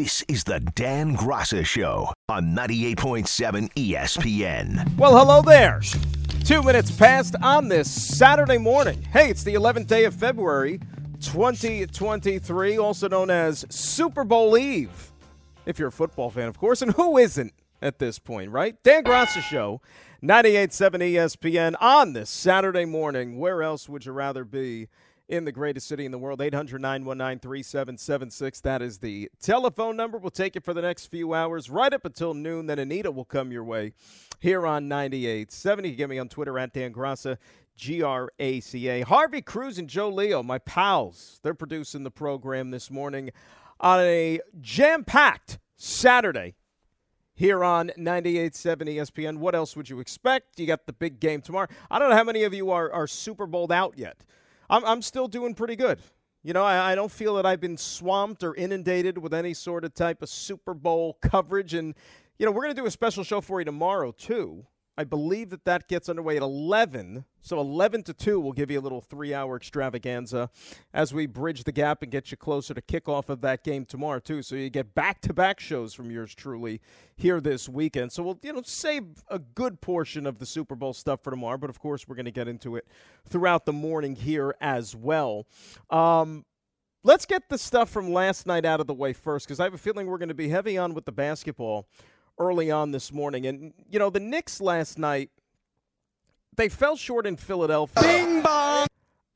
This is the Dan Graca Show on 98.7 ESPN. Well, hello there. Two minutes past on this Saturday morning. Hey, it's the 11th day of February, 2023, also known as Super Bowl Eve. If you're a football fan, of course, and who isn't at this point, right? Dan Graca Show, 98.7 ESPN on this Saturday morning. Where else would you rather be? In the greatest city in the world. 800 919 3776. That is the telephone number. We'll take it for the next few hours, right up until noon. Then Anita will come your way here on 98. 70. Get me on Twitter at Dan Graca, G R A C A. Harvey Cruz and Joe Leo, my pals, they're producing the program this morning on a jam packed Saturday here on 98.7 ESPN. What else would you expect? You got the big game tomorrow. I don't know how many of you are, are Super Bowled out yet. I'm, I'm still doing pretty good. You know, I, I don't feel that I've been swamped or inundated with any sort of type of Super Bowl coverage. And, you know, we're going to do a special show for you tomorrow, too. I believe that that gets underway at 11. So 11 to 2 will give you a little three hour extravaganza as we bridge the gap and get you closer to kickoff of that game tomorrow, too. So you get back to back shows from yours truly here this weekend. So we'll, you know, save a good portion of the Super Bowl stuff for tomorrow. But of course, we're going to get into it throughout the morning here as well. Um, let's get the stuff from last night out of the way first because I have a feeling we're going to be heavy on with the basketball early on this morning. And, you know, the Knicks last night, they fell short in Philadelphia. Bing bong!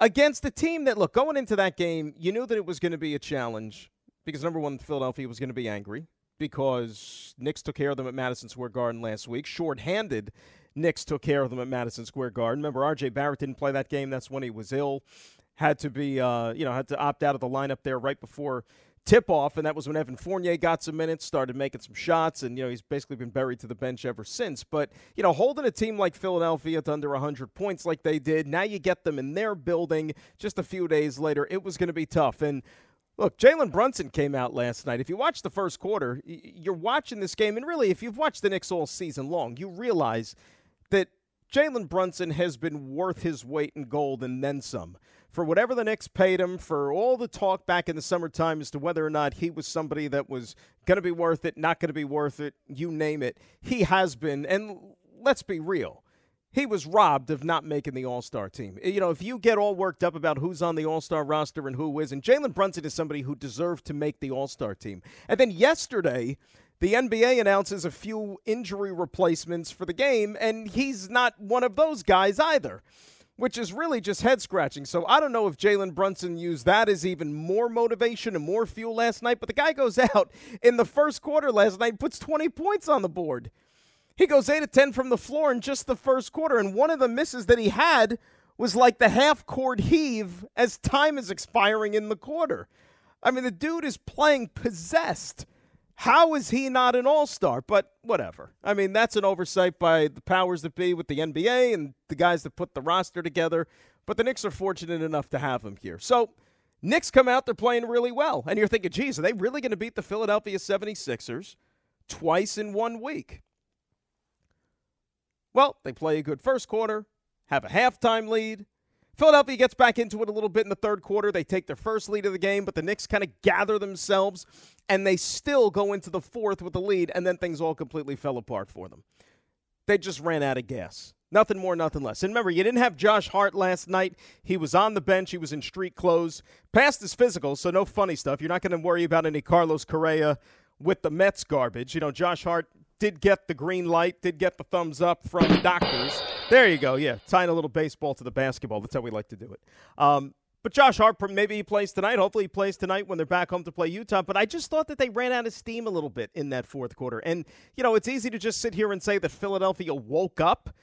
Against a team that, look, going into that game, you knew that it was going to be a challenge because, number one, Philadelphia was going to be angry because Knicks took care of them at Madison Square Garden last week. Short-handed, Knicks took care of them at Madison Square Garden. Remember, R.J. Barrett didn't play that game. That's when he was ill. Had to be, uh, you know, had to opt out of the lineup there right before tip off, and that was when Evan Fournier got some minutes, started making some shots, and you know he's basically been buried to the bench ever since. But you know, holding a team like Philadelphia to under 100 points like they did, now you get them in their building. Just a few days later, it was going to be tough. And look, Jalen Brunson came out last night. If you watch the first quarter, you're watching this game, and really, if you've watched the Knicks all season long, you realize that Jalen Brunson has been worth his weight in gold and then some for whatever the Knicks paid him, for all the talk back in the summertime as to whether or not he was somebody that was going to be worth it, not going to be worth it, you name it. He has been, and let's be real. He was robbed of not making the All Star team. You know, if you get all worked up about who's on the All Star roster and who isn't, Jalen Brunson is somebody who deserved to make the All Star team. And then yesterday, the NBA announces a few injury replacements for the game, and he's not one of those guys either which is really just head scratching. So I don't know if Jalen Brunson used that as even more motivation and more fuel last night, but the guy goes out in the first quarter last night, puts 20 points on the board. He goes 8 of 10 from the floor in just the first quarter, and one of the misses that he had was like the half court heave as time is expiring in the quarter. I mean, the dude is playing possessed. How is he not an all star? But whatever. I mean, that's an oversight by the powers that be with the NBA and the guys that put the roster together. But the Knicks are fortunate enough to have him here. So, Knicks come out, they're playing really well. And you're thinking, geez, are they really going to beat the Philadelphia 76ers twice in one week? Well, they play a good first quarter, have a halftime lead, Philadelphia gets back into it a little bit in the third quarter. They take their first lead of the game, but the Knicks kind of gather themselves and they still go into the fourth with the lead, and then things all completely fell apart for them. They just ran out of gas. Nothing more, nothing less. And remember, you didn't have Josh Hart last night. He was on the bench. He was in street clothes. Passed his physical, so no funny stuff. You're not going to worry about any Carlos Correa with the Mets garbage. You know, Josh Hart did get the green light, did get the thumbs up from the doctors. There you go. Yeah, tying a little baseball to the basketball. That's how we like to do it. Um, but Josh Hart, maybe he plays tonight. Hopefully, he plays tonight when they're back home to play Utah. But I just thought that they ran out of steam a little bit in that fourth quarter. And, you know, it's easy to just sit here and say that Philadelphia woke up,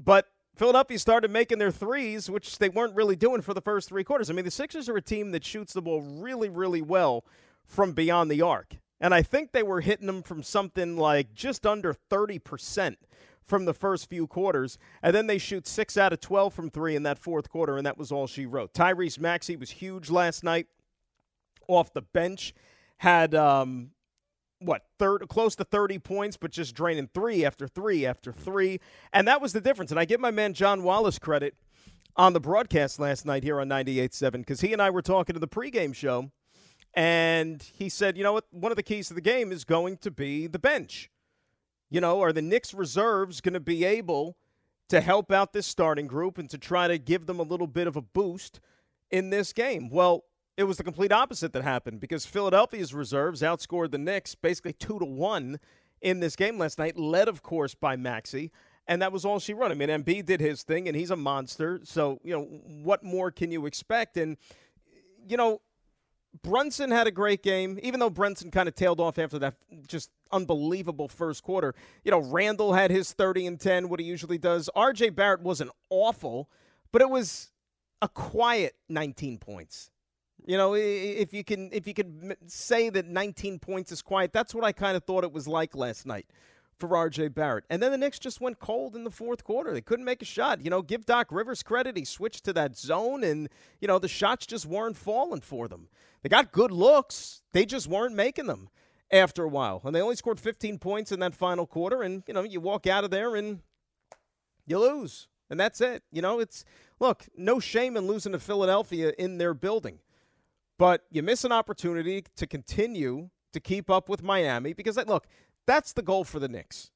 but Philadelphia started making their threes, which they weren't really doing for the first three quarters. I mean, the Sixers are a team that shoots the ball really, really well from beyond the arc. And I think they were hitting them from something like just under 30% from the first few quarters. And then they shoot 6 out of 12 from three in that fourth quarter, and that was all she wrote. Tyrese Maxey was huge last night off the bench. Had, um, what, third, close to 30 points, but just draining three after three after three. And that was the difference. And I give my man John Wallace credit on the broadcast last night here on 98.7 because he and I were talking to the pregame show And he said, you know what? One of the keys to the game is going to be the bench. You know, are the Knicks reserves going to be able to help out this starting group and to try to give them a little bit of a boost in this game? Well, it was the complete opposite that happened because Philadelphia's reserves outscored the Knicks basically two to one in this game last night, led of course by Maxey, and that was all she wrote. I mean, Embiid did his thing, and he's a monster. So you know, what more can you expect? And you know, Brunson had a great game, even though Brunson kind of tailed off after that just unbelievable first quarter. You know, Randle had his 30 and 10, what he usually does. RJ Barrett wasn't awful, but it was a quiet 19 points. You know, if you can if you could say that 19 points is quiet, that's what I kind of thought it was like last night for RJ Barrett. And then the Knicks just went cold in the fourth quarter. They couldn't make a shot. You know, give Doc Rivers credit. He switched to that zone and, you know, the shots just weren't falling for them. They got good looks. They just weren't making them after a while. And they only scored 15 points in that final quarter and, you know, you walk out of there and you lose. And that's it. You know, it's look, no shame in losing to Philadelphia in their building. But you miss an opportunity to continue to keep up with Miami because, look, that's the goal for the Knicks.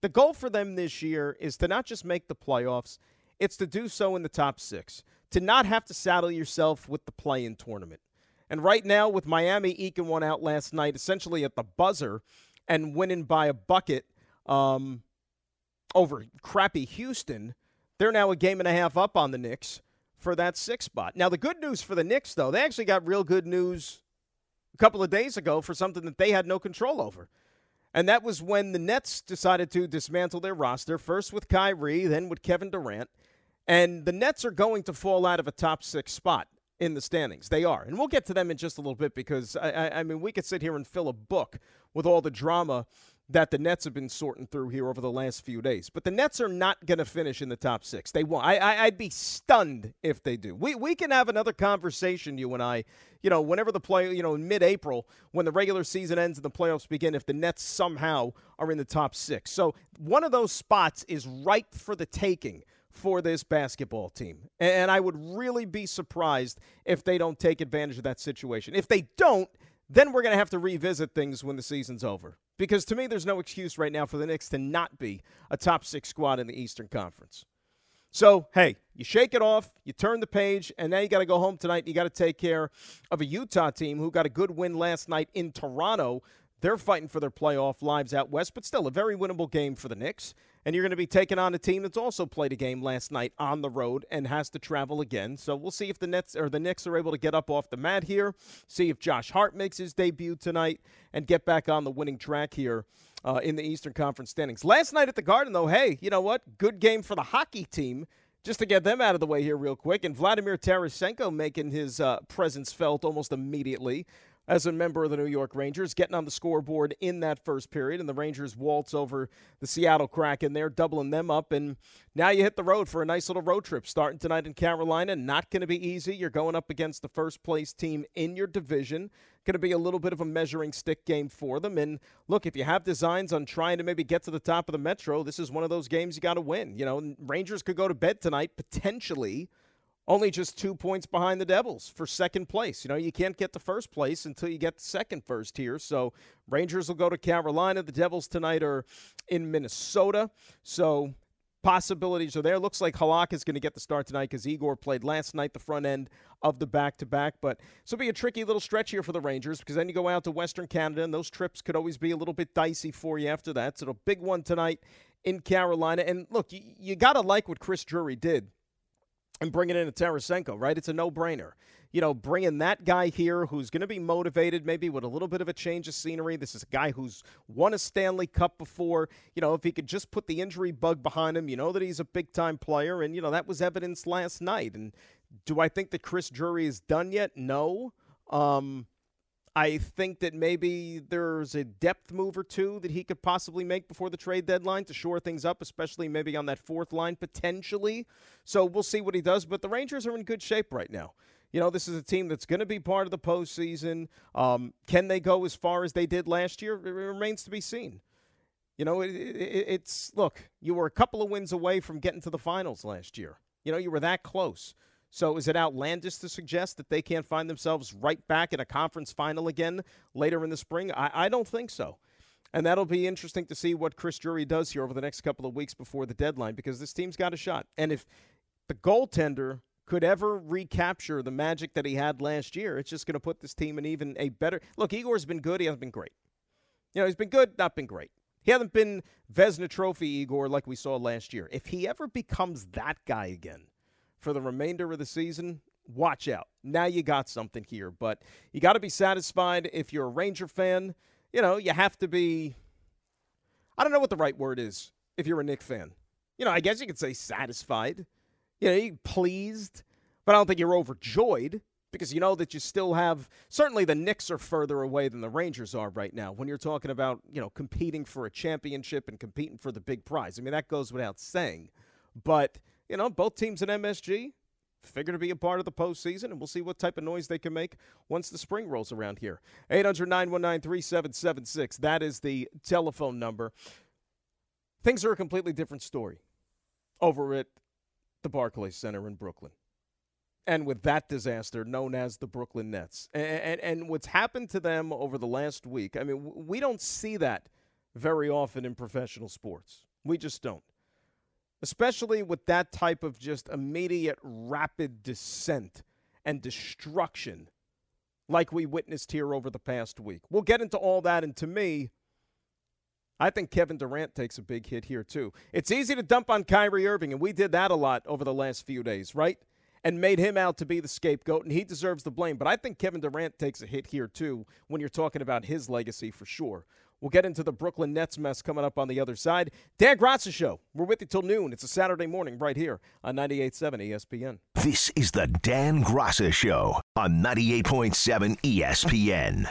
The goal for them this year is to not just make the playoffs, it's to do so in the top six, to not have to saddle yourself with the play in tournament. And right now, with Miami eking one out last night, essentially at the buzzer, and winning by a bucket um, over crappy Houston, they're now a game and a half up on the Knicks for that six spot. Now, the good news for the Knicks, though, they actually got real good news a couple of days ago for something that they had no control over. And that was when the Nets decided to dismantle their roster, first with Kyrie, then with Kevin Durant. And the Nets are going to fall out of a top six spot in the standings. They are. And we'll get to them in just a little bit because, I, I, I mean, we could sit here and fill a book with all the drama that the Nets have been sorting through here over the last few days. But the Nets are not going to finish in the top six. They won't. I, I, would be stunned if they do. We, we can have another conversation, you and I, you know, whenever the play, you know, in mid April, when the regular season ends and the playoffs begin, if the Nets somehow are in the top six. So one of those spots is ripe for the taking for this basketball team. And I would really be surprised if they don't take advantage of that situation. If they don't, then we're going to have to revisit things when the season's over. Because to me, there's no excuse right now for the Knicks to not be a top six squad in the Eastern Conference. So, hey, you shake it off, you turn the page, and now you got to go home tonight. You got to take care of a Utah team who got a good win last night in Toronto. They're fighting for their playoff lives out west, but still a very winnable game for the Knicks and you're going to be taking on a team that's also played a game last night on the road and has to travel again. So we'll see if the Nets or the Knicks are able to get up off the mat here. See if Josh Hart makes his debut tonight and get back on the winning track here. Uh, in the Eastern Conference standings. Last night at the Garden, though, hey, you know what? Good game for the hockey team just to get them out of the way here, real quick. And Vladimir Tarasenko making his uh, presence felt almost immediately as a member of the New York Rangers, getting on the scoreboard in that first period. And the Rangers waltz over the Seattle Kraken there, doubling them up. And now you hit the road for a nice little road trip starting tonight in Carolina. Not going to be easy. You're going up against the first place team in your division. Going to be a little bit of a measuring stick game for them. And look, if you have designs on trying to maybe get to the top of the Metro, this is one of those games you got to win. You know, Rangers could go to bed tonight potentially only just two points behind the Devils for second place. You know, you can't get to first place until you get the second first here. So Rangers will go to Carolina. The Devils tonight are in Minnesota. So possibilities are there. Looks like Halak is going to get the start tonight because Igor played last night, the front end of the back to back. But this will be a tricky little stretch here for the Rangers because then you go out to Western Canada, and those trips could always be a little bit dicey for you after that. So, a big one tonight in Carolina. And look, you, you got to like what Chris Drury did and bringing in a Tarasenko, right? It's a no-brainer. You know, bringing that guy here who's going to be motivated, maybe with a little bit of a change of scenery. This is a guy who's won a Stanley Cup before. You know, if he could just put the injury bug behind him, you know that he's a big-time player, and you know that was evidence last night. And do I think that Chris Drury is done yet? No. Um, I think that maybe there's a depth move or two that he could possibly make before the trade deadline to shore things up, especially maybe on that fourth line potentially. So we'll see what he does. But the Rangers are in good shape right now. You know, this is a team that's going to be part of the postseason. Um, can they go as far as they did last year? It remains to be seen. You know, it, it, it's look, you were a couple of wins away from getting to the finals last year. You know, you were that close. So is it outlandish to suggest that they can't find themselves right back in a conference final again later in the spring? I, I don't think so. And that'll be interesting to see what Chris Drury does here over the next couple of weeks before the deadline because this team's got a shot. And if the goaltender could ever recapture the magic that he had last year, it's just going to put this team in even a better. Look, Igor's been good. He hasn't been great. You know, he's been good, not been great. He hasn't been Vezina Trophy Igor like we saw last year. If he ever becomes that guy again, for the remainder of the season, watch out. Now you got something here, but you got to be satisfied if you're a Ranger fan. You know, you have to be I don't know what the right word is if you're a Knick fan. You know, I guess you could say satisfied. You know, you pleased, but I don't think you're overjoyed because you know that you still have certainly the Knicks are further away than the Rangers are right now when you're talking about, you know, competing for a championship and competing for the big prize. I mean, that goes without saying. But you know, both teams in MSG figure to be a part of the postseason, and we'll see what type of noise they can make once the spring rolls around here. 800 919 3776. That is the telephone number. Things are a completely different story over at the Barclays Center in Brooklyn. And with that disaster known as the Brooklyn Nets. And, and, and what's happened to them over the last week, I mean, we don't see that very often in professional sports. We just don't especially with that type of just immediate rapid descent and destruction like we witnessed here over the past week. We'll get into all that, and to me, I think Kevin Durant takes a big hit here, too. It's easy to dump on Kyrie Irving, and we did that a lot over the last few days, right? And made him out to be the scapegoat, and he deserves the blame. But I think Kevin Durant takes a hit here, too, when you're talking about his legacy for sure. We'll get into the Brooklyn Nets mess coming up on the other side. Dan Graca Show. We're with you till noon. It's a Saturday morning right here on 98.7 ESPN. This is the Dan Graca Show on 98.7 ESPN.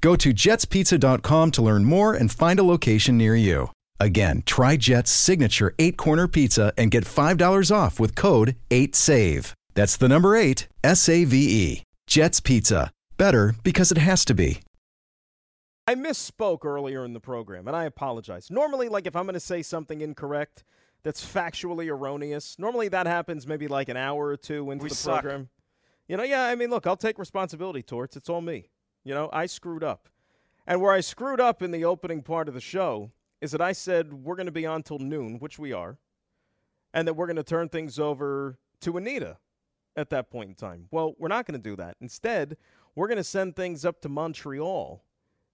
Go to jetspizza.com to learn more and find a location near you. Again, try Jet's signature eight corner pizza and get $5 off with code 8SAVE. That's the number eight, S A V E. Jet's Pizza. Better because it has to be. I misspoke earlier in the program, and I apologize. Normally, like if I'm going to say something incorrect that's factually erroneous, normally that happens maybe like an hour or two into We the suck. program. You know, yeah, I mean, look, I'll take responsibility, Torts. It's all me. You know, I screwed up. And where I screwed up in the opening part of the show is that I said we're going to be on till noon, which we are, and that we're going to turn things over to Anita at that point in time. Well, we're not going to do that. Instead, we're going to send things up to Montreal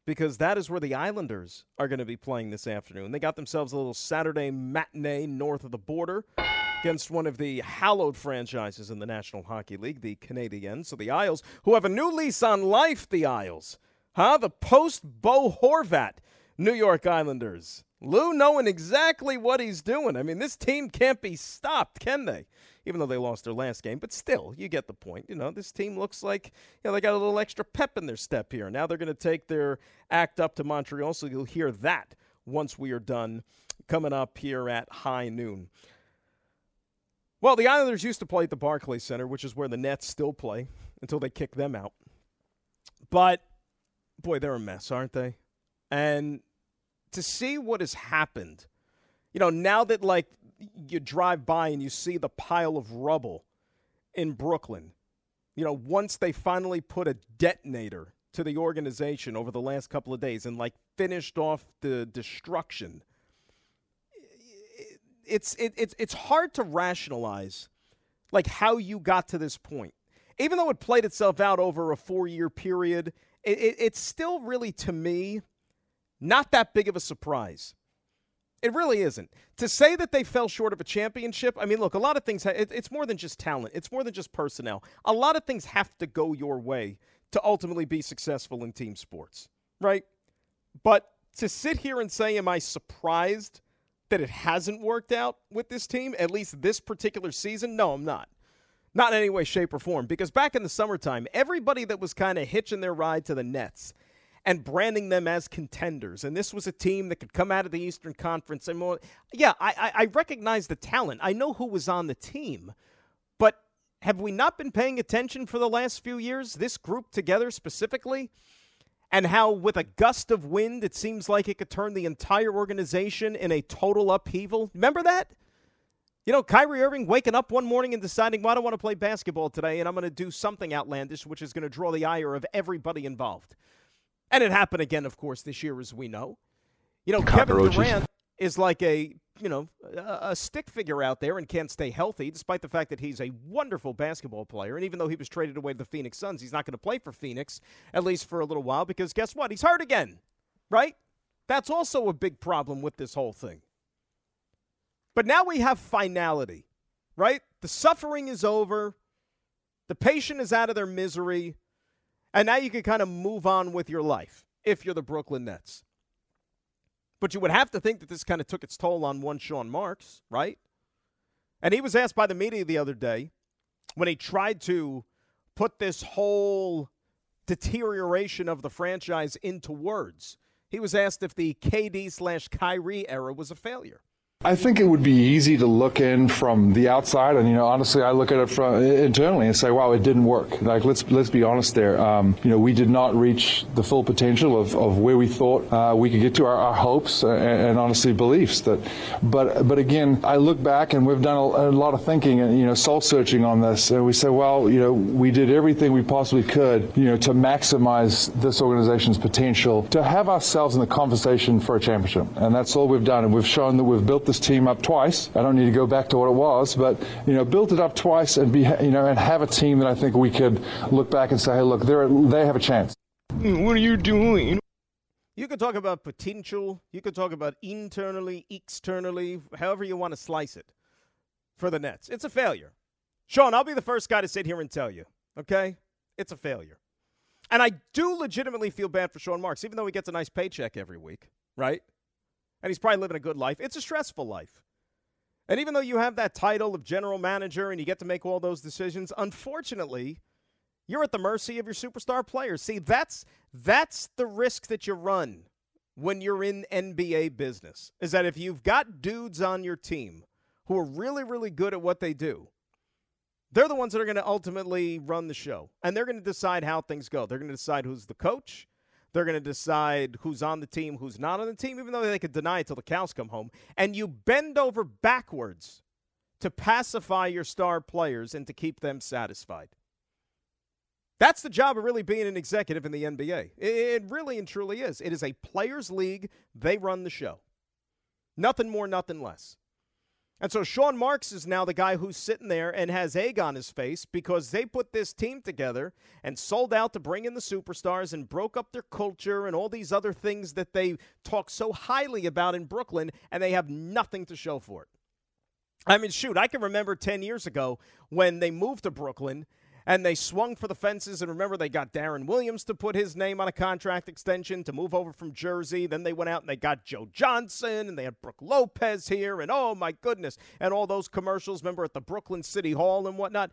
because that is where the Islanders are going to be playing this afternoon. They got themselves a little Saturday matinee north of the border against one of the hallowed franchises in the National Hockey League, the Canadiens. So the Isles, who have a new lease on life, the Isles, huh? The post Bo Horvat New York Islanders. Lou knowing exactly what he's doing. I mean, this team can't be stopped, can they? Even though they lost their last game, but still, you get the point. You know, this team looks like you know they got a little extra pep in their step here. Now they're going to take their act up to Montreal, so you'll hear that once we are done coming up here at high noon. Well, the Islanders used to play at the Barclays Center, which is where the Nets still play until they kick them out. But boy, they're a mess, aren't they? And to see what has happened, you know, now that like you drive by and you see the pile of rubble in Brooklyn, you know, once they finally put a detonator to the organization over the last couple of days and like finished off the destruction it's it, it's it's hard to rationalize like how you got to this point even though it played itself out over a four year period it, it, it's still really, to me, not that big of a surprise. It really isn't. To say that they fell short of a championship, I mean, look, a lot of things, it, it's more than just talent, it's more than just personnel. A lot of things have to go your way to ultimately be successful in team sports, right? But to sit here and say, am I surprised that it hasn't worked out with this team, at least this particular season? No, I'm not. Not in any way, shape, or form. Because back in the summertime, everybody that was kind of hitching their ride to the Nets and branding them as contenders, and this was a team that could come out of the Eastern Conference and more. Yeah, I, I recognize the talent. I know who was on the team, but have we not been paying attention for the last few years? This group together specifically, and how with a gust of wind, it seems like it could turn the entire organization in a total upheaval. Remember that? You know, Kyrie Irving waking up one morning and deciding, well, I don't want to play basketball today, and I'm going to do something outlandish, which is going to draw the ire of everybody involved. And it happened again, of course, this year, as we know. You know, Kevin Durant is like a, you know, a stick figure out there and can't stay healthy, despite the fact that he's a wonderful basketball player. And even though he was traded away to the Phoenix Suns, he's not going to play for Phoenix, at least for a little while, because guess what? He's hurt again, right? That's also a big problem with this whole thing. But now we have finality, right? The suffering is over. The patient is out of their misery. And now you can kind of move on with your life if you're the Brooklyn Nets. But you would have to think that this kind of took its toll on one Sean Marks, right? And he was asked by the media the other day when he tried to put this whole deterioration of the franchise into words. He was asked if the KD slash Kyrie era was a failure. I think it would be easy to look in from the outside, and you know, honestly, I look at it from internally and say, "Wow, it didn't work." Like, let's let's be honest there. Um, you know, we did not reach the full potential of, of where we thought uh, we could get to our, our hopes and, and, honestly beliefs. That, but but again, I look back and we've done a, a, lot of thinking and you know, soul searching on this, and we say, well, you know, we did everything we possibly could, you know, to maximize this organization's potential to have ourselves in the conversation for a championship, and that's all we've done, and we've shown that we've built this team up twice. I don't need to go back to what it was, but you know, built it up twice and be you know and have a team that I think we could look back and say, hey, look, they they have a chance. Mm, what are you doing? You could talk about potential. You could talk about internally, externally, however you want to slice it for the Nets. It's a failure. Sean, I'll be the first guy to sit here and tell you, okay? It's a failure. And I do legitimately feel bad for Sean Marks, even though he gets a nice paycheck every week, right? And he's probably living a good life. It's a stressful life. And even though you have that title of general manager and you get to make all those decisions, unfortunately, you're at the mercy of your superstar players. See, that's that's the risk that you run when you're in NBA business. Is that if you've got dudes on your team who are really really good at what they do, they're the ones that are going to ultimately run the show. And they're going to decide how things go. They're going to decide who's the coach. They're going to decide who's on the team, who's not on the team, even though they could deny it till the cows come home. And you bend over backwards to pacify your star players and to keep them satisfied. That's the job of really being an executive in the NBA. It really and truly is. It is a players' league. They run the show. Nothing more, nothing less. And so Sean Marks is now the guy who's sitting there and has egg on his face because they put this team together and sold out to bring in the superstars and broke up their culture and all these other things that they talk so highly about in Brooklyn, and they have nothing to show for it. I mean, shoot, I can remember 10 years ago when they moved to Brooklyn and they swung for the fences. And remember, they got Deron Williams to put his name on a contract extension to move over from Jersey. Then they went out and they got Joe Johnson, and they had Brook Lopez here, and oh my goodness, and all those commercials. Remember at the Brooklyn City Hall and whatnot.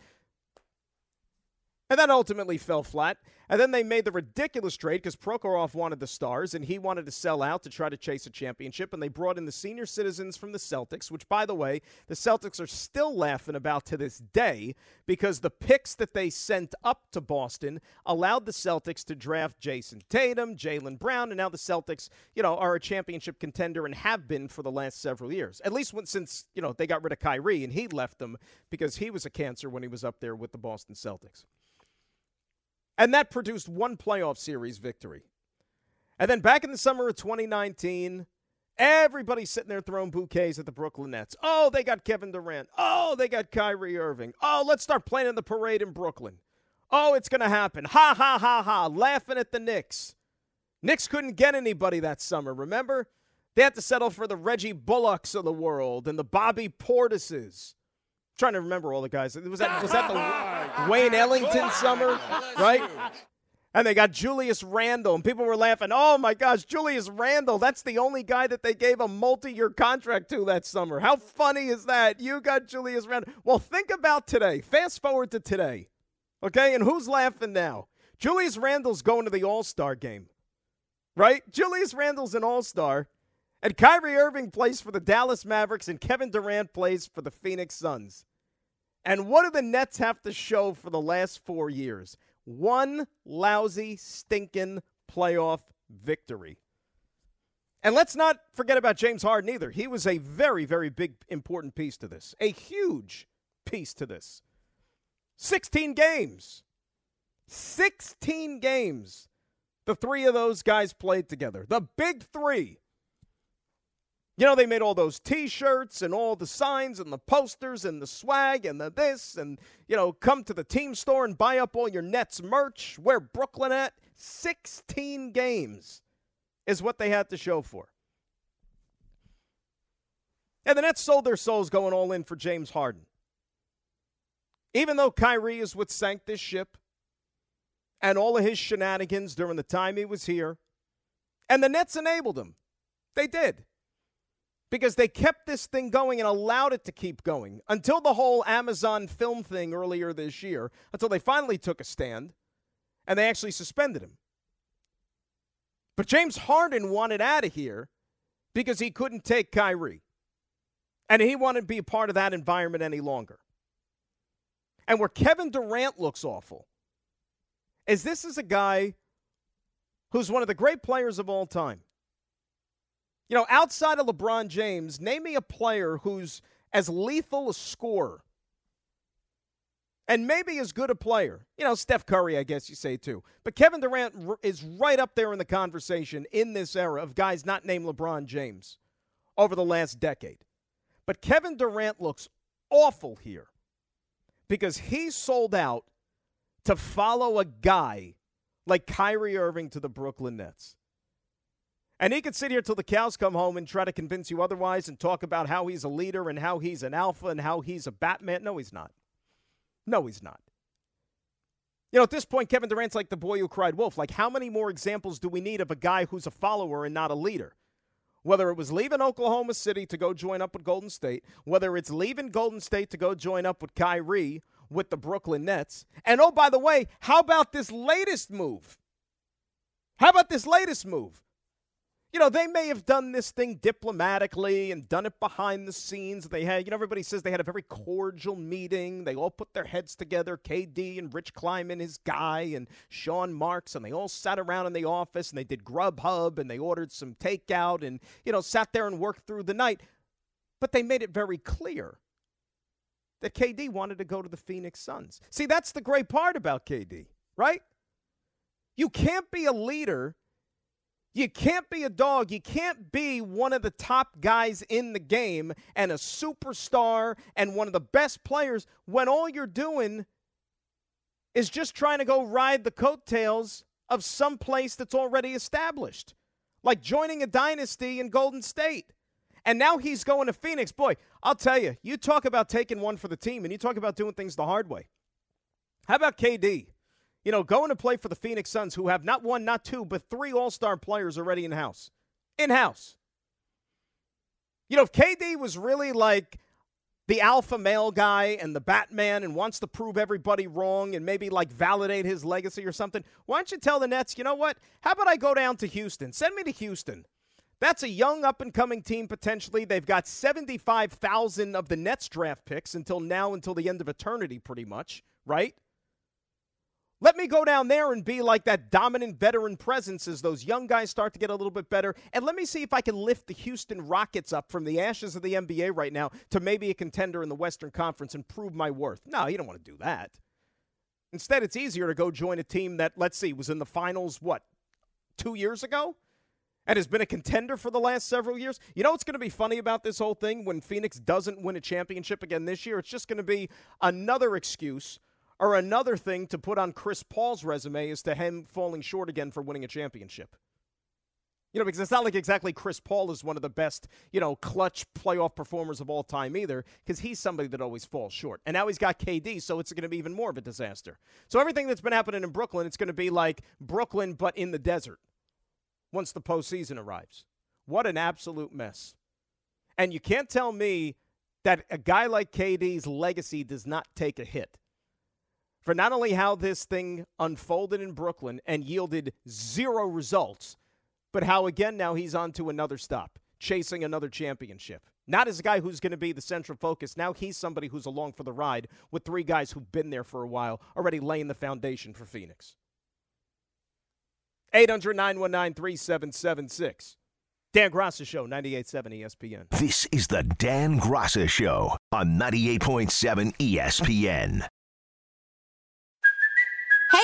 And that ultimately fell flat. And then they made the ridiculous trade because Prokhorov wanted the Stars and he wanted to sell out to try to chase a championship. And they brought in the senior citizens from the Celtics, which, by the way, the Celtics are still laughing about to this day because the picks that they sent up to Boston allowed the Celtics to draft Jayson Tatum, Jaylen Brown, and now the Celtics, you know, are a championship contender and have been for the last several years. At least when, since, you know, they got rid of Kyrie and he left them because he was a cancer when he was up there with the Boston Celtics. And that produced one playoff series victory. And then back in the summer of 2019, everybody's sitting there throwing bouquets at the Brooklyn Nets. Oh, they got Kevin Durant. Oh, they got Kyrie Irving. Oh, let's start planning the parade in Brooklyn. Oh, it's going to happen. Ha, ha, ha, ha. Laughing at the Knicks. Knicks couldn't get anybody that summer, remember? They had to settle for the Reggie Bullocks of the world and the Bobby Portises. Trying to remember all the guys. Was that, was that the Wayne Ellington summer? Right? And they got Julius Randle, and people were laughing. Oh my gosh, Julius Randle, that's the only guy that they gave a multi year contract to that summer. How funny is that? You got Julius Randle. Well, think about today. Fast forward to today. Okay, and who's laughing now? Julius Randle's going to the All Star game, right? Julius Randle's an All Star, and Kyrie Irving plays for the Dallas Mavericks, and Kevin Durant plays for the Phoenix Suns. And what do the Nets have to show for the last four years? one lousy, stinking playoff victory. And let's not forget about James Harden either. He was a very, very big, important piece to this, a huge piece to this. 16 games. 16 games. The three of those guys played together. The big three. You know, they made all those t shirts and all the signs and the posters and the swag and the this and, you know, come to the team store and buy up all your Nets merch. Where Brooklyn at? 16 games is what they had to show for. And the Nets sold their souls going all in for James Harden. Even though Kyrie is what sank this ship and all of his shenanigans during the time he was here, and the Nets enabled him. They did because they kept this thing going and allowed it to keep going until the whole Amazon film thing earlier this year, until they finally took a stand and they actually suspended him. But James Harden wanted out of here because he couldn't take Kyrie. And he wanted to be a part of that environment any longer. And where Kevin Durant looks awful is this is a guy who's one of the great players of all time. You know, outside of LeBron James, name me a player who's as lethal a scorer and maybe as good a player. You know, Steph Curry, I guess you say too. But Kevin Durant is right up there in the conversation in this era of guys not named LeBron James over the last decade. But Kevin Durant looks awful here because he sold out to follow a guy like Kyrie Irving to the Brooklyn Nets. And he could sit here till the cows come home and try to convince you otherwise and talk about how he's a leader and how he's an alpha and how he's a Batman. No, he's not. No, he's not. You know, at this point, Kevin Durant's like the boy who cried wolf. Like, how many more examples do we need of a guy who's a follower and not a leader? Whether it was leaving Oklahoma City to go join up with Golden State, whether it's leaving Golden State to go join up with Kyrie with the Brooklyn Nets. And oh, by the way, how about this latest move? How about this latest move? You know, they may have done this thing diplomatically and done it behind the scenes. They had, you know, everybody says they had a very cordial meeting. They all put their heads together, KD and Rich Kleiman, his guy, and Sean Marks, and they all sat around in the office and they did Grubhub and they ordered some takeout and, you know, sat there and worked through the night. But they made it very clear that KD wanted to go to the Phoenix Suns. See, that's the great part about KD, right? You can't be a leader you can't be a dog. You can't be one of the top guys in the game and a superstar and one of the best players when all you're doing is just trying to go ride the coattails of some place that's already established, like joining a dynasty in Golden State. And now he's going to Phoenix. Boy, I'll tell you, you talk about taking one for the team and you talk about doing things the hard way. How about KD? You know, going to play for the Phoenix Suns, who have not one, not two, but three All Star players already in house. In house. You know, if KD was really like the alpha male guy and the Batman and wants to prove everybody wrong and maybe like validate his legacy or something, why don't you tell the Nets, you know what? How about I go down to Houston? Send me to Houston. That's a young up and coming team potentially. They've got 75,000 of the Nets draft picks until now, until the end of eternity, pretty much, right? Let me go down there and be like that dominant veteran presence as those young guys start to get a little bit better. And let me see if I can lift the Houston Rockets up from the ashes of the NBA right now to maybe a contender in the Western Conference and prove my worth. No, you don't want to do that. Instead, it's easier to go join a team that, let's see, was in the finals, what, two years ago? And has been a contender for the last several years. You know what's going to be funny about this whole thing when Phoenix doesn't win a championship again this year? It's just going to be another excuse are another thing to put on Chris Paul's resume as to him falling short again for winning a championship. You know, because it's not like exactly Chris Paul is one of the best, you know, clutch playoff performers of all time either, because he's somebody that always falls short. And now he's got KD, so it's going to be even more of a disaster. So everything that's been happening in Brooklyn, it's going to be like Brooklyn, but in the desert once the postseason arrives. What an absolute mess. And you can't tell me that a guy like KD's legacy does not take a hit for not only how this thing unfolded in Brooklyn and yielded zero results, but how again now he's on to another stop, chasing another championship. Not as a guy who's going to be the central focus. Now he's somebody who's along for the ride with three guys who've been there for a while, already laying the foundation for Phoenix. 800 919 3776. Dan Graca Show, 98.7 ESPN. This is the Dan Graca Show on 98.7 ESPN.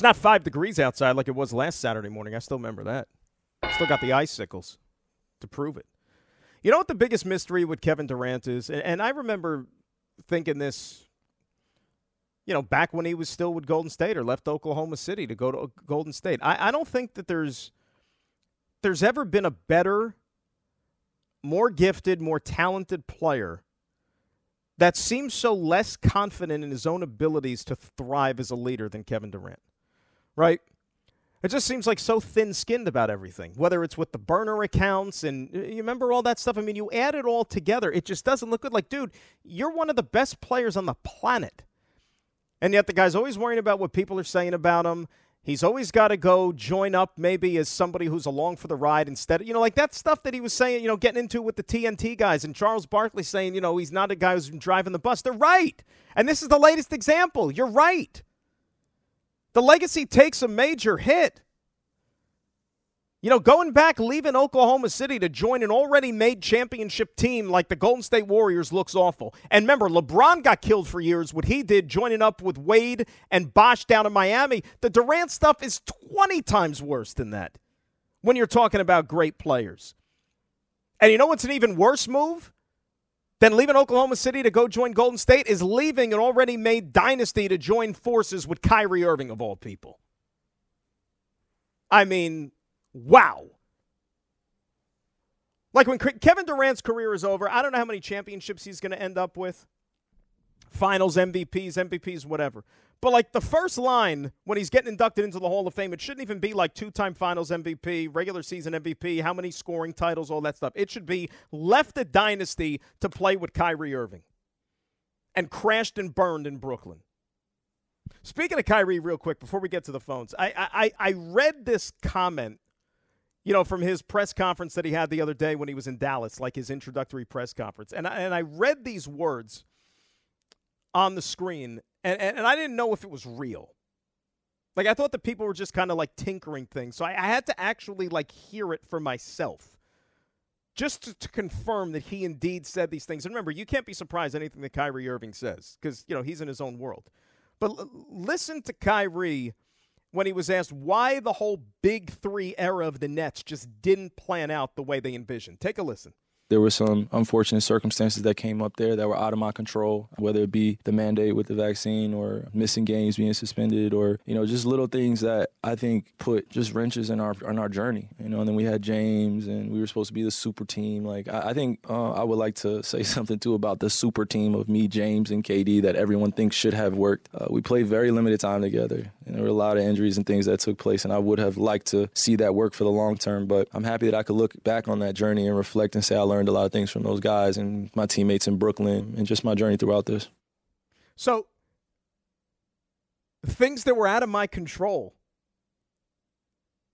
It's not five degrees outside like it was last Saturday morning. I still remember that. Still got the icicles to prove it. You know what the biggest mystery with Kevin Durant is? And, and I remember thinking this, you know, back when he was still with Golden State or left Oklahoma City to go to uh, Golden State. I, I don't think that there's there's ever been a better, more gifted, more talented player that seems so less confident in his own abilities to thrive as a leader than Kevin Durant right? It just seems like so thin skinned about everything, whether it's with the burner accounts and uh, you remember all that stuff. I mean, you add it all together, it just doesn't look good. Like, dude, you're one of the best players on the planet. And yet the guy's always worrying about what people are saying about him. He's always got to go join up maybe as somebody who's along for the ride instead. Of, you know, like that stuff that he was saying, you know, getting into with the TNT guys and Charles Barkley saying, you know, he's not a guy who's driving the bus. They're right. And this is the latest example. You're right. The legacy takes a major hit. You know, going back, leaving Oklahoma City to join an already made championship team like the Golden State Warriors looks awful. And remember, LeBron got killed for years. What he did joining up with Wade and Bosh down in Miami, the Durant stuff is 20 times worse than that when you're talking about great players. And you know what's an even worse move? Then leaving Oklahoma City to go join Golden State is leaving an already made dynasty to join forces with Kyrie Irving, of all people. I mean, wow. Like when Kevin Durant's career is over, I don't know how many championships he's going to end up with finals MVPs, MVPs, whatever. But like the first line when he's getting inducted into the Hall of Fame, it shouldn't even be like two time finals MVP, regular season MVP, how many scoring titles, all that stuff. It should be left a dynasty to play with Kyrie Irving and crashed and burned in Brooklyn. Speaking of Kyrie, real quick, before we get to the phones, I, I, I read this comment, you know, from his press conference that he had the other day when he was in Dallas, like his introductory press conference. And I, and I read these words on the screen, and, and, and I didn't know if it was real. Like I thought the people were just kind of like tinkering things, so I, I, had to actually like hear it for myself, just to, to, confirm that he indeed said these things. And remember, you can't be surprised anything that Kyrie Irving says because you know he's in his own world. But l- listen to Kyrie when he was asked why the whole Big Three era of the Nets just didn't plan out the way they envisioned. Take a listen there were some unfortunate circumstances that came up there that were out of my control, whether it be the mandate with the vaccine or missing games being suspended or, you know, just little things that I think put just wrenches in our in our journey. You know, and then we had James and we were supposed to be the super team. Like I, I think uh, I would like to say something too about the super team of me, James, and KD that everyone thinks should have worked. Uh, we played very limited time together. And there were a lot of injuries and things that took place, and I would have liked to see that work for the long term. But I'm happy that I could look back on that journey and reflect and say I learned a lot of things from those guys and my teammates in Brooklyn and just my journey throughout this. So, things that were out of my control.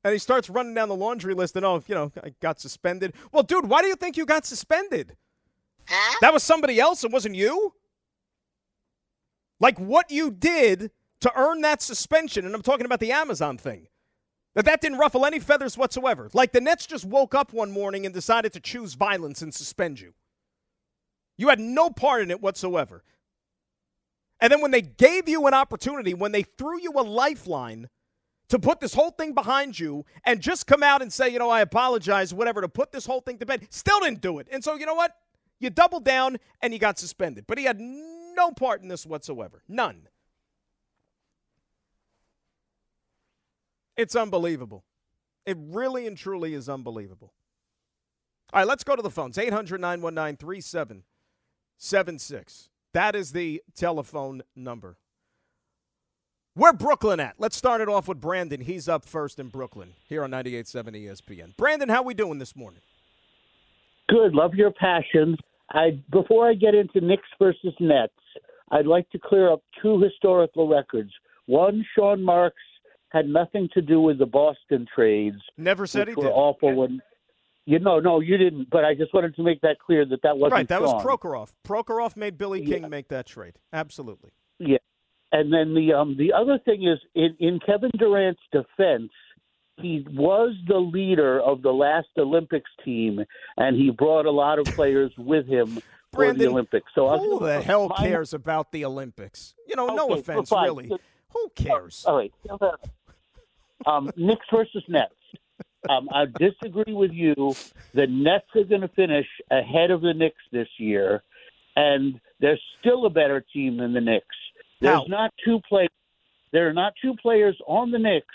And he starts running down the laundry list and, oh, you know, I got suspended. Well, dude, why do you think you got suspended? Huh? That was somebody else. It wasn't you. Like what you did to earn that suspension, and I'm talking about the Amazon thing, that that didn't ruffle any feathers whatsoever. Like the Nets just woke up one morning and decided to choose violence and suspend you. You had no part in it whatsoever. And then when they gave you an opportunity, when they threw you a lifeline to put this whole thing behind you and just come out and say, you know, I apologize, whatever, to put this whole thing to bed, still didn't do it. And so, you know what? You doubled down and you got suspended. But he had no part in this whatsoever. None. It's unbelievable. It really and truly is unbelievable. All right, let's go to the phones 800 919 3776. That is the telephone number. Where Brooklyn at? Let's start it off with Brandon. He's up first in Brooklyn here on 98.7 ESPN. Brandon, how we doing this morning? Good. Love your passion. I before I get into Knicks versus Nets, I'd like to clear up two historical records. One, Sean Marks had nothing to do with the Boston trades. Never said he were did. awful when you know, no, you didn't. But I just wanted to make that clear that that wasn't right. That Sean. was Prokhorov. Prokhorov made Billy Yeah. King make that trade. Absolutely. Yeah. And then the um the other thing is in, in Kevin Durant's defense, he was the leader of the last Olympics team and he brought a lot of players with him for the Olympics. So Who the hell cares about the Olympics? You know, no offense, really. Who cares? All right. Um, Knicks versus Nets. Um, I disagree with you. The Nets are going to finish ahead of the Knicks this year, and they're still a better team than the Knicks. There's How? not two play. There are not two players on the Knicks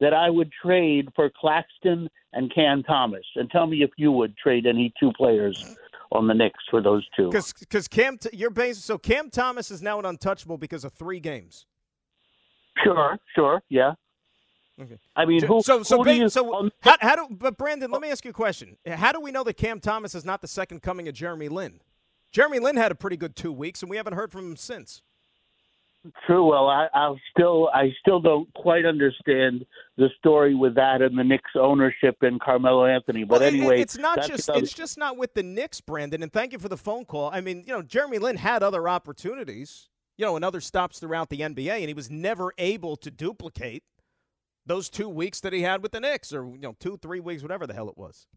that I would trade for Claxton and Cam Thomas. And tell me if you would trade any two players on the Knicks for those two. Because Cam, you're based. So Cam Thomas is now an untouchable because of three games. Sure, sure, yeah. Okay. I mean, who? so so who ba- you, so um, how, how do but Brandon? Let me ask you a question. How do we know that Cam Thomas is not the second coming of Jeremy Lin? Jeremy Lin had a pretty good two weeks, and we haven't heard from him since. True. Well, I, I still, I still don't quite understand the story with that and the Knicks ownership and Carmelo Anthony. But Well, it- anyway, it's not just another- it's just not with the Knicks, Brandon. And thank you for the phone call. I mean, you know, Jeremy Lin had other opportunities, you know, and other stops throughout the NBA, and he was never able to duplicate those two weeks that he had with the Knicks, or you know, two, three weeks, whatever the hell it was.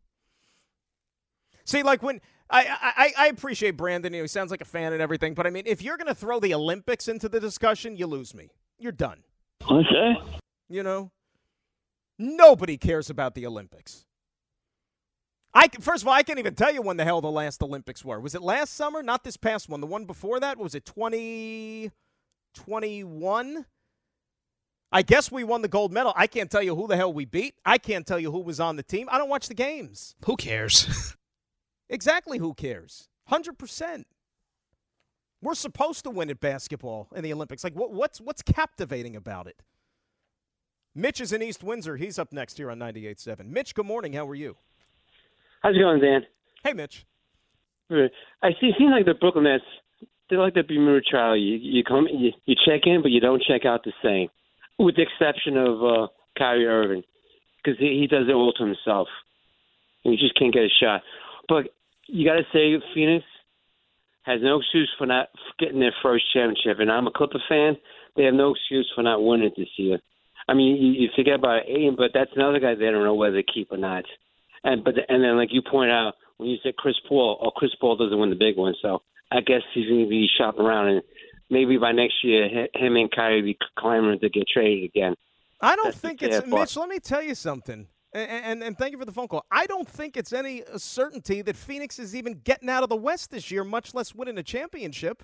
See, like when I I, I appreciate Brandon, you know, he sounds like a fan and everything, but I mean, if you're going to throw the Olympics into the discussion, you lose me. You're done. Okay. You know, nobody cares about the Olympics. I can, first of all, I can't even tell you when the hell the last Olympics were. Was it last summer? Not this past one. The one before that was it twenty twenty one? I guess we won the gold medal. I can't tell you who the hell we beat. I can't tell you who was on the team. I don't watch the games. Who cares? Exactly who cares? 100%. We're supposed to win at basketball in the Olympics. Like what, what's what's captivating about it? Mitch is in East Windsor. He's up next here on 98.7. Mitch, good morning. How are you? How's it going, Dan? Hey, Mitch. I see. It seems like the Brooklyn Nets. They're like the Bermuda Trial. You you come you, you check in, but you don't check out the same, with the exception of uh, Kyrie Irving, because he, he does it all to himself, and he just can't get a shot. But you got to say, Phoenix has no excuse for not getting their first championship, and I'm a Clipper fan. They have no excuse for not winning this year. I mean, you, you forget about Ayton, but that's another guy they don't know whether to keep or not. And but and then like you point out when you said Chris Paul, oh Chris Paul doesn't win the big one, so I guess he's going to be shopping around, and maybe by next year him and Kyrie be clamoring to get traded again. I don't That's think it's part. Mitch. Let me tell you something, and, and and thank you for the phone call. I don't think it's any uh, certainty that Phoenix is even getting out of the West this year, much less winning a championship.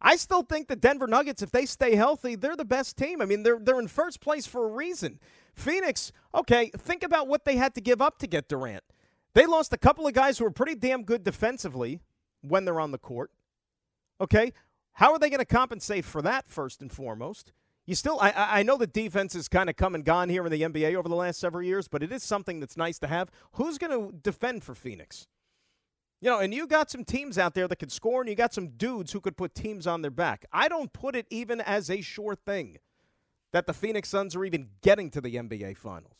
I still think the Denver Nuggets, if they stay healthy, they're the best team. I mean, they're they're in first place for a reason. Phoenix, okay, think about what they had to give up to get Durant. They lost a couple of guys who were pretty damn good defensively when they're on the court. Okay, how are they going to compensate for that first and foremost? You still, I, I I know the defense has kind of come and gone here in the NBA over the last several years, but it is something that's nice to have. Who's going to defend for Phoenix? You know, and you got some teams out there that could score, and you got some dudes who could put teams on their back. I don't put it even as a sure thing that the Phoenix Suns are even getting to the NBA Finals.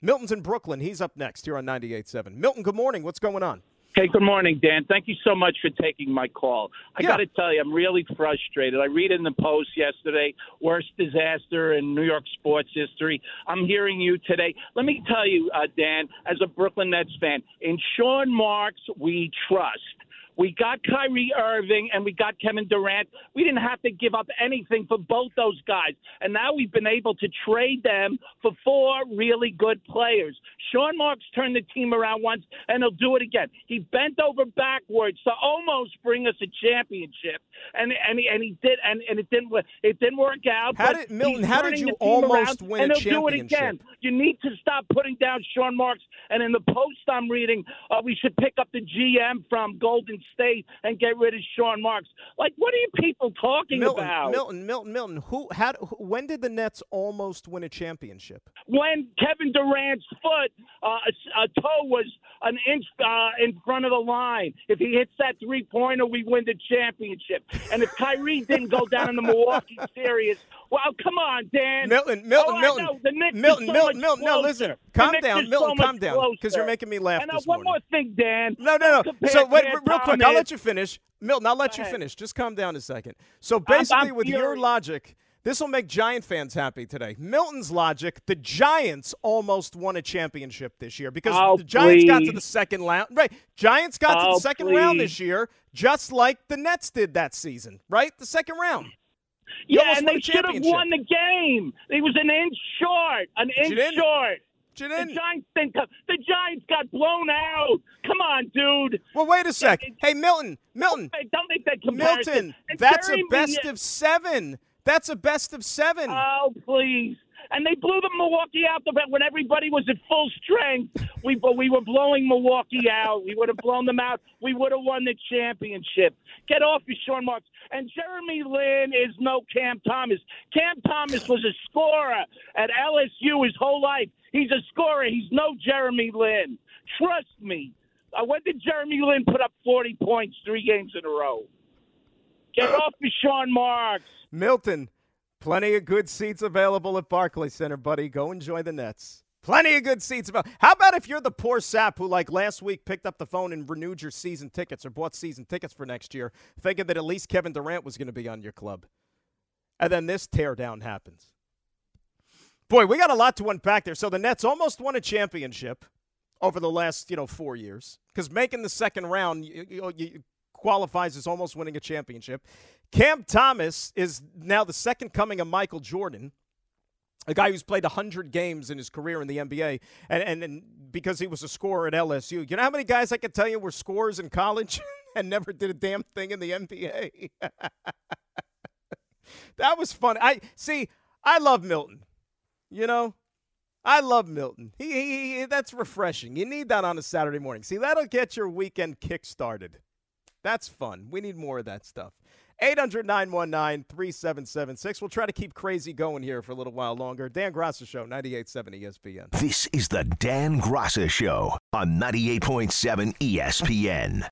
Milton's in Brooklyn. He's up next here on 98.7. Milton, good morning. What's going on? Hey, good morning, Dan. Thank you so much for taking my call. I Yeah. got to tell you, I'm really frustrated. I read in the Post yesterday, worst disaster in New York sports history. I'm hearing you today. Let me tell you, uh, Dan, as a Brooklyn Nets fan, in Sean Marks, we trust. We got Kyrie Irving and we got Kevin Durant. We didn't have to give up anything for both those guys. And now we've been able to trade them for four really good players. Sean Marks turned the team around once and he'll do it again. He bent over backwards to almost bring us a championship. And and he, and he did and, and it didn't it didn't work out. How did- Milton, how did you almost win a and he'll do it again. You need to stop putting down Sean Marks. And in the post I'm reading, uh, we should pick up the GM from Golden State and get rid of Sean Marks. Like, what are you people talking Milton, about? Milton, Milton, Milton. Who? How? When did the Nets almost win a championship? When Kevin Durant's foot, uh, a, a toe was an inch uh, in front of the line. If he hits that three pointer, we win the championship. And if Kyrie didn't go down in the Milwaukee series, well, come on, Dan. Milton, Milton, Oh, Milton, know. The Knicks Milton, so Milton, Milton. No, listen. Calm down, are so Milton. calm down, because you're making me laugh And uh, one morning. more thing, Dan. No, no, no. So wait, real quick. I'll let you finish. Milton, I'll let Go you ahead. finish. Just calm down a second. So basically, I'm with your logic, this will make Giant fans happy today. Milton's logic: the Giants almost won a championship this year because Oh, the Giants got to the second round. Right? Giants got to Oh, the second round this year, just like the Nets did that season. Right? The second round. You Yeah, and they should have won the game. It was an inch short. An inch didn't. You The. Giants didn't come. The Giants got blown out. Come on, dude. Well, wait a sec. Hey, Milton, Milton, Don't make that comparison. Milton. And That's a best of seven. That's a best of seven. Oh, please. And they blew the Milwaukee out the when everybody was at full strength. We but we were blowing Milwaukee out. We would have blown them out. We would have won the championship. Get off your Sean Marks. And Jeremy Lin is no Cam Thomas. Cam Thomas was a scorer at LSU his whole life. He's a scorer. He's no Jeremy Lin. Trust me. Uh, when did Jeremy Lin put up 40 points three games in a row? Get off your Sean Marks. Milton, plenty of good seats available at Barclays Center, buddy. Go enjoy the Nets. Plenty of good seats available. How about if you're the poor sap who, like last week, picked up the phone and renewed your season tickets or bought season tickets for next year, thinking that at least Kevin Durant was going to be on your club? And then this teardown happens. Boy, we got a lot to unpack there. So the Nets almost won a championship over the last, you know, four years because making the second round you, you, you qualifies as almost winning a championship. Cam Thomas is now the second coming of Michael Jordan, a guy who's played 100 games in his career in the NBA, and, and, and because he was a scorer at LSU. You know how many guys I can tell you were scorers in college and never did a damn thing in the NBA? that was fun. I see. I love Milton. You know, I love Milton. He, he, he, that's refreshing. You need that on a Saturday morning. See, that'll get your weekend kick started. That's fun. We need more of that stuff. 800 919 3776. We'll try to keep crazy going here for a little while longer. Dan Graca Show, 98.7 ESPN. This is the Dan Graca Show on 98.7 ESPN.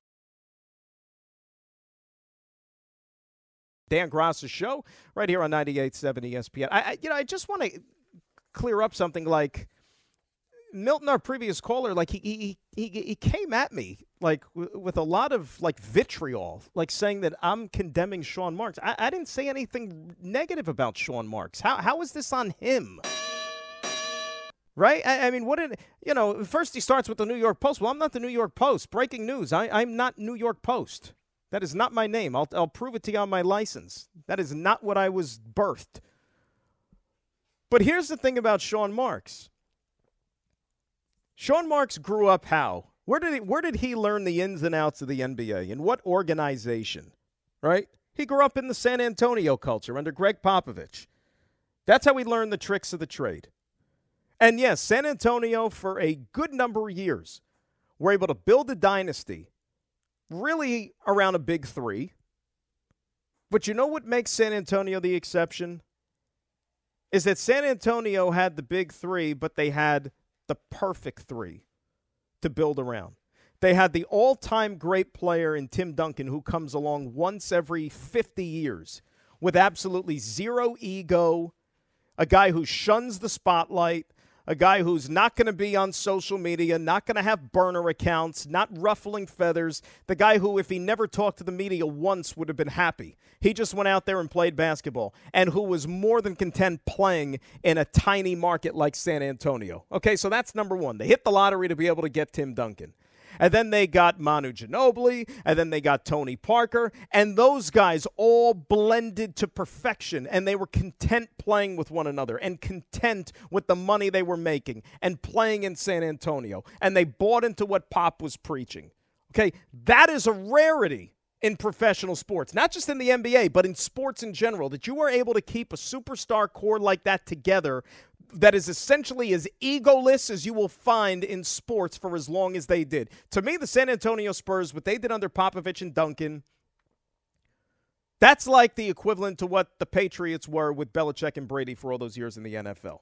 Dan Graca Show, right here on 98.7 ESPN. I, I, you know, I just want to clear up something like Milton, our previous caller, like he he he, he came at me like w- with a lot of like vitriol, like saying that I'm condemning Sean Marks. I, I didn't say anything negative about Sean Marks. How how is this on him? Right? I, I mean, what did you know? First, he starts with the New York Post. Well, I'm not the New York Post. Breaking news: I, I'm not New York Post. That is not my name. I'll I'll prove it to you on my license. That is not what I was birthed. But here's the thing about Sean Marks. Sean Marks grew up how? Where did he, where did he learn the ins and outs of the NBA? In what organization? Right? He grew up in the San Antonio culture under Gregg Popovich. That's how he learned the tricks of the trade. And yes, San Antonio for a good number of years were able to build a dynasty really around a big 3. But you know what makes San Antonio the exception? Is that San Antonio had the big 3, but they had the perfect three to build around. They had the all time great player in Tim Duncan who comes along once every 50 years with absolutely zero ego, a guy who shuns the spotlight, a guy who's not going to be on social media, not going to have burner accounts, not ruffling feathers, the guy who, if he never talked to the media once, would have been happy. He just went out there and played basketball, and who was more than content playing in a tiny market like San Antonio. Okay, so that's number one. They hit the lottery to be able to get Tim Duncan. And then they got Manu Ginobili, and then they got Tony Parker, and those guys all blended to perfection, and they were content playing with one another and content with the money they were making and playing in San Antonio. And they bought into what Pop was preaching. Okay, that is a rarity in professional sports, not just in the NBA, but in sports in general, that you are able to keep a superstar core like that together that is essentially as egoless as you will find in sports for as long as they did. To me, the San Antonio Spurs, what they did under Popovich and Duncan, that's like the equivalent to what the Patriots were with Belichick and Brady for all those years in the NFL.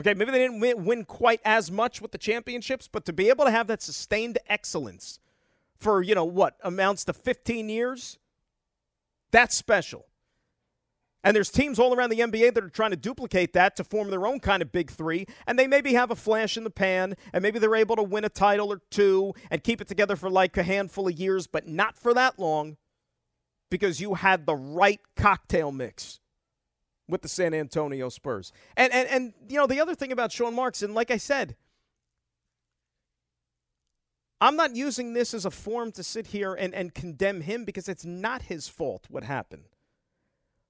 Okay, maybe they didn't win, quite as much with the championships, but to be able to have that sustained excellence for, you know, what amounts to 15 years, that's special. And there's teams all around the NBA that are trying to duplicate that to form their own kind of big three. And they maybe have a flash in the pan, and maybe they're able to win a title or two and keep it together for like a handful of years, but not for that long because you had the right cocktail mix with the San Antonio Spurs. And, and, and you know, the other thing about Sean Marks, and like I said, I'm not using this as a form to sit here and, and condemn him because it's not his fault what happened.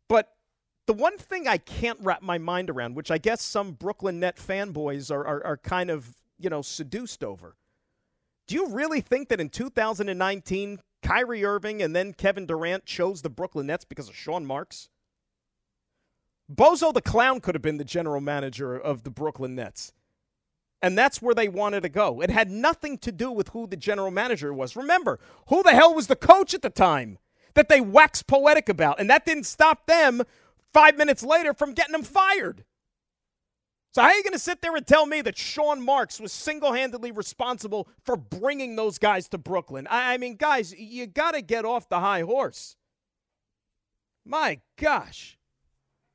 But the one thing I can't wrap my mind around, which I guess some Brooklyn Net fanboys are, are, are kind of, you know, seduced over. Do you really think that in 2019, Kyrie Irving and then Kevin Durant chose the Brooklyn Nets because of Sean Marks? Bozo the Clown could have been the general manager of the Brooklyn Nets. And that's where they wanted to go. It had nothing to do with who the general manager was. Remember, who the hell was the coach at the time that they waxed poetic about? And that didn't stop them five minutes later from getting him fired. So, how are you going to sit there and tell me that Sean Marks was single handedly responsible for bringing those guys to Brooklyn? I, mean, guys, you got to get off the high horse. My gosh.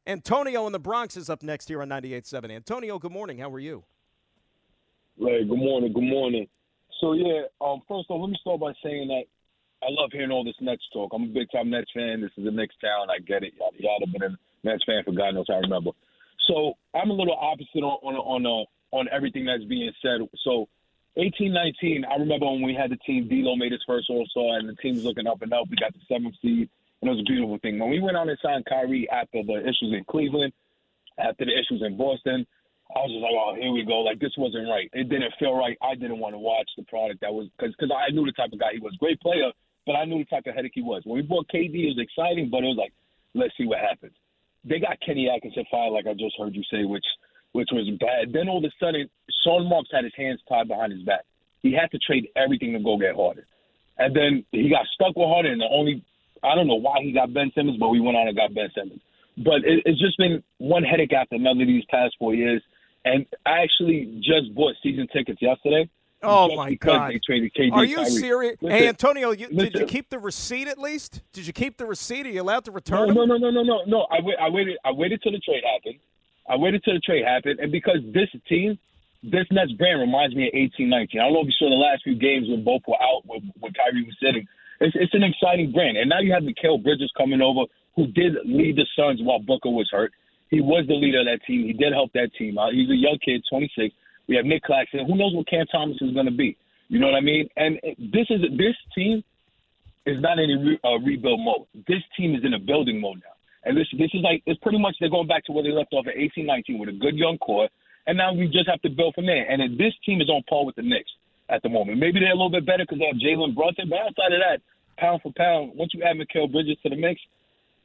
Antonio in the Bronx is up next here on 98.7. Antonio, good morning. How are you? Hey, good morning. Good morning. So, yeah, um, first off, let me start by saying that I love hearing all this Nets talk. I'm a big time Nets fan. This is the Nets town. I get it. Yada yada. Been a Nets fan for God knows how I remember. So I'm a little opposite on on on, uh, on everything that's being said. So 18-19, I remember when we had the team. D'Lo made his first All Star, and the team was looking up and up. We got the seventh seed, and it was a beautiful thing. When we went on and signed Kyrie after the issues in Cleveland, after the issues in Boston, I was just like, oh, here we go. Like this wasn't right. It didn't feel right. I didn't want to watch the product that was because because I knew the type of guy he was. Great player, but I knew the type of headache he was. When we bought KD, it was exciting, but it was like, let's see what happens. They got Kenny Atkinson fired, like I just heard you say, which which was bad. Then all of a sudden, Sean Marks had his hands tied behind his back. He had to trade everything to go get Harden. And then he got stuck with Harden. And the only, I don't know why he got Ben Simmons, but we went on and got Ben Simmons. But it, it's just been one headache after another these past four years. And I actually just bought season tickets yesterday. Oh my God! They traded KD Are you serious? Listen, hey, Antonio, you, did you keep the receipt at least? Did you keep the receipt? Are you allowed to return No, no, no, no, no, no, no. I, wait, I waited. I waited till the trade happened. I waited till the trade happened, and because this team, this Nets brand reminds me of eighteen nineteen. I don't know if you saw the last few games when both were out, when, when Kyrie was sitting. It's, it's an exciting brand, and now you have Mikal Bridges coming over, who did lead the Suns while Booker was hurt. He was the leader of that team. He did help that team out. He's a young kid, 26. We have Nick Claxton. Who knows what Cam Thomas is going to be? You know what I mean? And this is this team is not in a re, uh, rebuild mode. This team is in a building mode now. And this this is like it's pretty much they're going back to where they left off at 18, 19 with a good young core. And now we just have to build from there. And this team is on par with the Knicks at the moment. Maybe they're a little bit better because they have Jalen Brunson, but outside of that, pound for pound, once you add Mikal Bridges to the mix,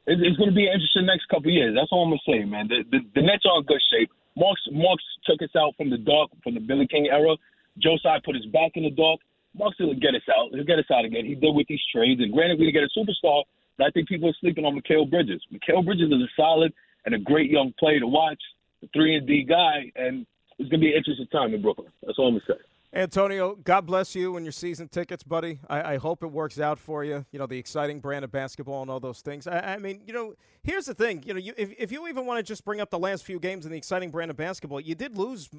it, it's going to be an interesting next couple of years. That's all I'm going to say, man. The, the, the Nets are in good shape. Marks Marks took us out from the dark, from the Billy King era. Tsai put us back in the dark. Marks will get us out. He'll get us out again. He did with these trades. And granted, we didn't get a superstar, but I think people are sleeping on Mikal Bridges. Mikal Bridges is a solid and a great young player to watch, a three and D guy, and it's gonna be an interesting time in Brooklyn. That's all I'm gonna say. Antonio, God bless you and your season tickets, buddy. I, I, hope it works out for you. You know, the exciting brand of basketball and all those things. I, I mean, you know, here's the thing. You know, you, if, if you even want to just bring up the last few games in the exciting brand of basketball, you did lose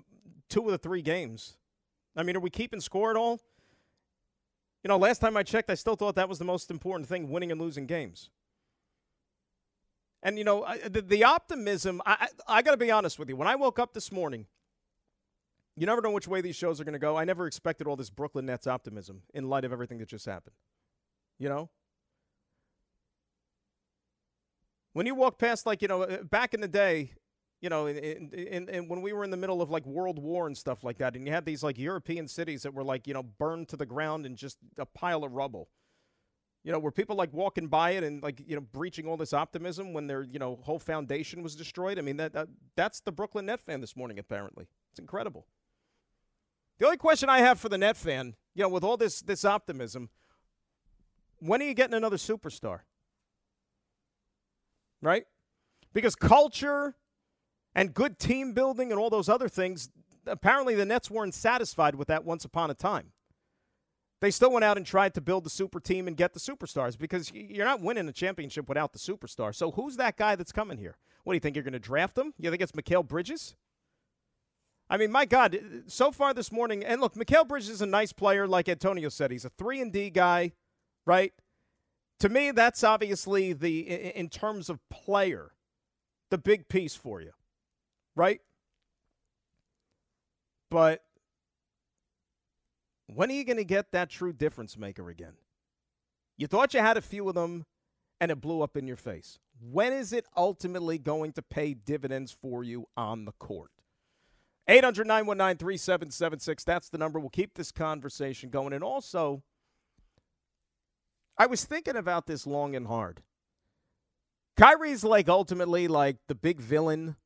two of the three games. I mean, are we keeping score at all? You know, last time I checked, I still thought that was the most important thing winning and losing games. And, you know, the, the optimism, I, I, I got to be honest with you. When I woke up this morning, you never know which way these shows are going to go. I never expected all this Brooklyn Nets optimism in light of everything that just happened. You know? When you walk past, like, you know, uh, back in the day, you know, in, when we were in the middle of like World War and stuff like that, and you had these like European cities that were like, you know, burned to the ground and just a pile of rubble. You know, were people like walking by it and like, you know, breaching all this optimism when their, you know, whole foundation was destroyed? I mean, that, that that's the Brooklyn Net fan this morning, apparently. It's incredible. The only question I have for the net fan, you know, with all this this optimism, when are you getting another superstar? Right? Because culture and good team building and all those other things, apparently the Nets weren't satisfied with that once upon a time. They still went out and tried to build the super team and get the superstars because you're not winning a championship without the superstar. So who's that guy that's coming here? What do you think you're going to draft him? You think it's Mikal Bridges? I mean, my God, so far this morning, and look, Mikal Bridges is a nice player, like Antonio said. He's a three and D guy, right? To me, that's obviously the in terms of player, the big piece for you, right? But when are you going to get that true difference maker again? You thought you had a few of them, and it blew up in your face. When is it ultimately going to pay dividends for you on the court? 800 919 3776. That's the number. We'll keep this conversation going. And also, I was thinking about this long and hard. Kyrie's like ultimately like the big villain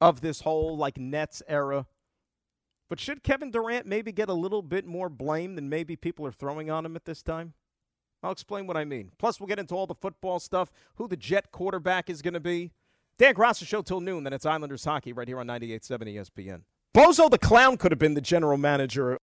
of this whole like Nets era. But should Kevin Durant maybe get a little bit more blame than maybe people are throwing on him at this time? I'll explain what I mean. Plus, we'll get into all the football stuff, who the Jet quarterback is going to be. Dan Graca show till noon. Then it's Islanders hockey right here on 98.7 ESPN. Bozo the Clown could have been the general manager